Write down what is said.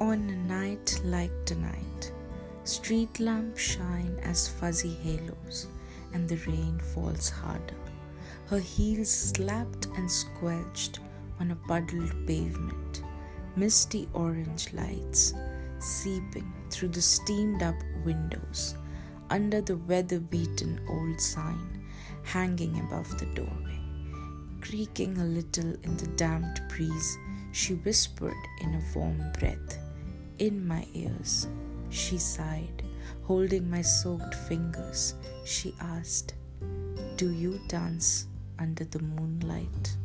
On a night like tonight, street lamps shine as fuzzy halos, and the rain falls harder. Her heels slapped and squelched on a puddled pavement, misty orange lights seeping through the steamed up windows under the weather beaten old sign hanging above the doorway. Creaking a little in the damped breeze, she whispered in a warm breath in my ears. She sighed, holding my soaked fingers. She asked, Do you dance under the moonlight?